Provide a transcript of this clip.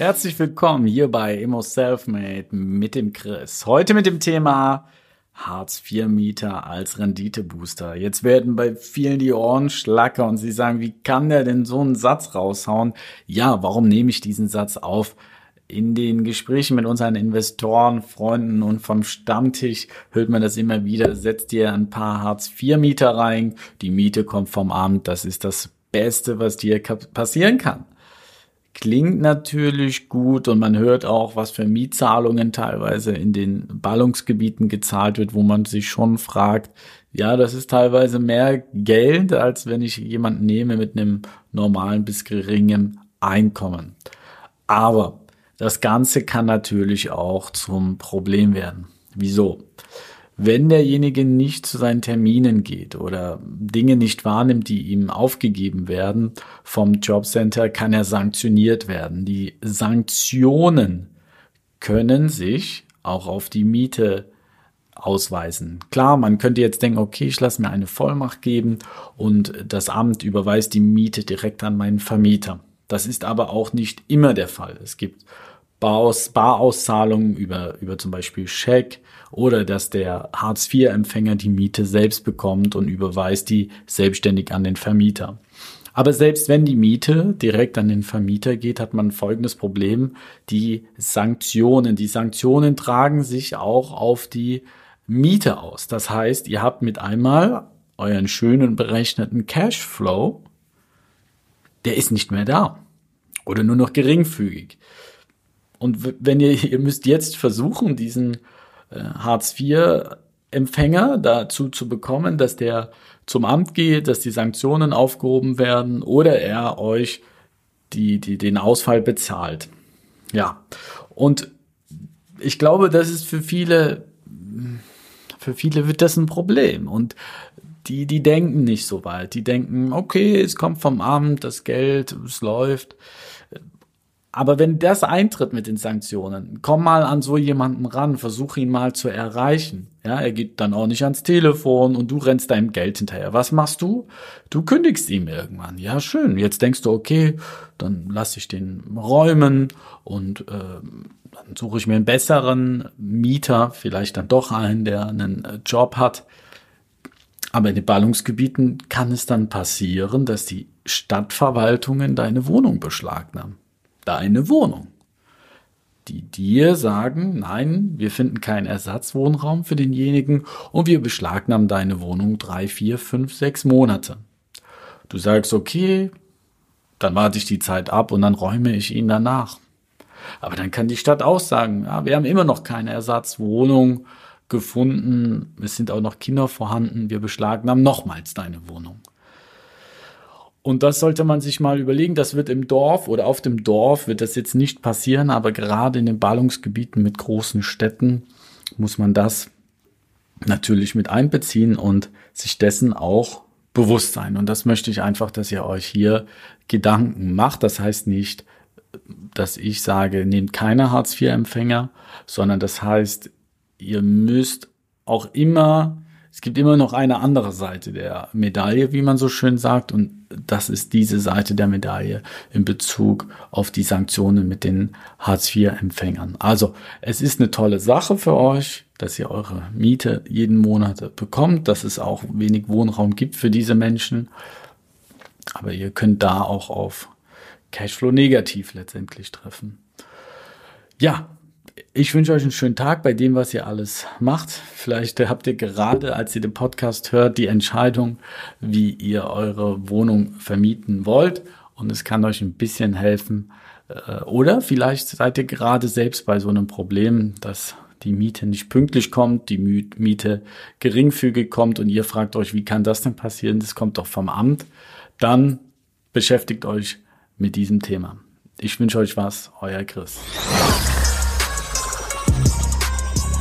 Herzlich willkommen hier bei Immo Selfmade mit dem Chris. Heute mit dem Thema Hartz-IV-Mieter als Renditebooster. Jetzt werden bei vielen die Ohren schlacker und sie sagen, wie kann der denn so einen Satz raushauen? Ja, warum nehme ich diesen Satz auf? In den Gesprächen mit unseren Investoren, Freunden und vom Stammtisch hört man das immer wieder. Setzt dir ein paar Hartz-IV-Mieter rein. Die Miete kommt vom Amt. Das ist das Beste, was dir passieren kann. Klingt natürlich gut und man hört auch, was für Mietzahlungen teilweise in den Ballungsgebieten gezahlt wird, wo man sich schon fragt, ja, das ist teilweise mehr Geld, als wenn ich jemanden nehme mit einem normalen bis geringem Einkommen. Aber das Ganze kann natürlich auch zum Problem werden. Wieso? Wenn derjenige nicht zu seinen Terminen geht oder Dinge nicht wahrnimmt, die ihm aufgegeben werden vom Jobcenter, kann er sanktioniert werden. Die Sanktionen können sich auch auf die Miete ausweisen. Klar, man könnte jetzt denken, okay, ich lasse mir eine Vollmacht geben und das Amt überweist die Miete direkt an meinen Vermieter. Das ist aber auch nicht immer der Fall. Es gibt Barauszahlungen über, über zum Beispiel Scheck oder dass der Hartz-IV-Empfänger die Miete selbst bekommt und überweist die selbstständig an den Vermieter. Aber selbst wenn die Miete direkt an den Vermieter geht, hat man folgendes Problem. Die Sanktionen. Die Sanktionen tragen sich auch auf die Miete aus. Das heißt, ihr habt mit einmal euren schönen berechneten Cashflow, der ist nicht mehr da. Oder nur noch geringfügig. Und wenn ihr, ihr müsst jetzt versuchen, diesen äh, Hartz-IV-Empfänger dazu zu bekommen, dass der zum Amt geht, dass die Sanktionen aufgehoben werden oder er euch die, die, den Ausfall bezahlt. Ja. Und ich glaube, das ist für viele, für viele wird das ein Problem. Und die, die denken nicht so weit. Die denken, okay, es kommt vom Amt, das Geld, es läuft. Aber wenn das eintritt mit den Sanktionen, komm mal an so jemanden ran, versuch ihn mal zu erreichen. Ja, er geht dann auch nicht ans Telefon und du rennst deinem Geld hinterher. Was machst du? Du kündigst ihm irgendwann. Ja, schön. Jetzt denkst du, okay, dann lass ich den räumen und äh, dann suche ich mir einen besseren Mieter, vielleicht dann doch einen, der einen äh, Job hat. Aber in den Ballungsgebieten kann es dann passieren, dass die Stadtverwaltungen deine Wohnung beschlagnahmen deine Wohnung. Die dir sagen, nein, wir finden keinen Ersatzwohnraum für denjenigen und wir beschlagnahmen deine Wohnung drei, vier, fünf, sechs Monate. Du sagst, okay, dann warte ich die Zeit ab und dann räume ich ihn danach. Aber dann kann die Stadt auch sagen, ja, wir haben immer noch keine Ersatzwohnung gefunden, es sind auch noch Kinder vorhanden, wir beschlagnahmen nochmals deine Wohnung. Und das sollte man sich mal überlegen. Das wird im Dorf oder auf dem Dorf wird das jetzt nicht passieren, aber gerade in den Ballungsgebieten mit großen Städten muss man das natürlich mit einbeziehen und sich dessen auch bewusst sein. Und das möchte ich einfach, dass ihr euch hier Gedanken macht. Das heißt nicht, dass ich sage, nehmt keine Hartz-IV-Empfänger, sondern das heißt, ihr müsst auch immer es gibt immer noch eine andere Seite der Medaille, wie man so schön sagt, und das ist diese Seite der Medaille in Bezug auf die Sanktionen mit den Hartz-IV-Empfängern. Also es ist eine tolle Sache für euch, dass ihr eure Miete jeden Monat bekommt, dass es auch wenig Wohnraum gibt für diese Menschen, aber ihr könnt da auch auf Cashflow negativ letztendlich treffen. Ja, ich wünsche euch einen schönen Tag bei dem, was ihr alles macht. Vielleicht habt ihr gerade, als ihr den Podcast hört, die Entscheidung, wie ihr eure Wohnung vermieten wollt. Und es kann euch ein bisschen helfen. Äh, oder vielleicht seid ihr gerade selbst bei so einem Problem, dass die Miete nicht pünktlich kommt, die Miete geringfügig kommt und ihr fragt euch, wie kann das denn passieren? Das kommt doch vom Amt. Dann beschäftigt euch mit diesem Thema. Ich wünsche euch was, euer Chris.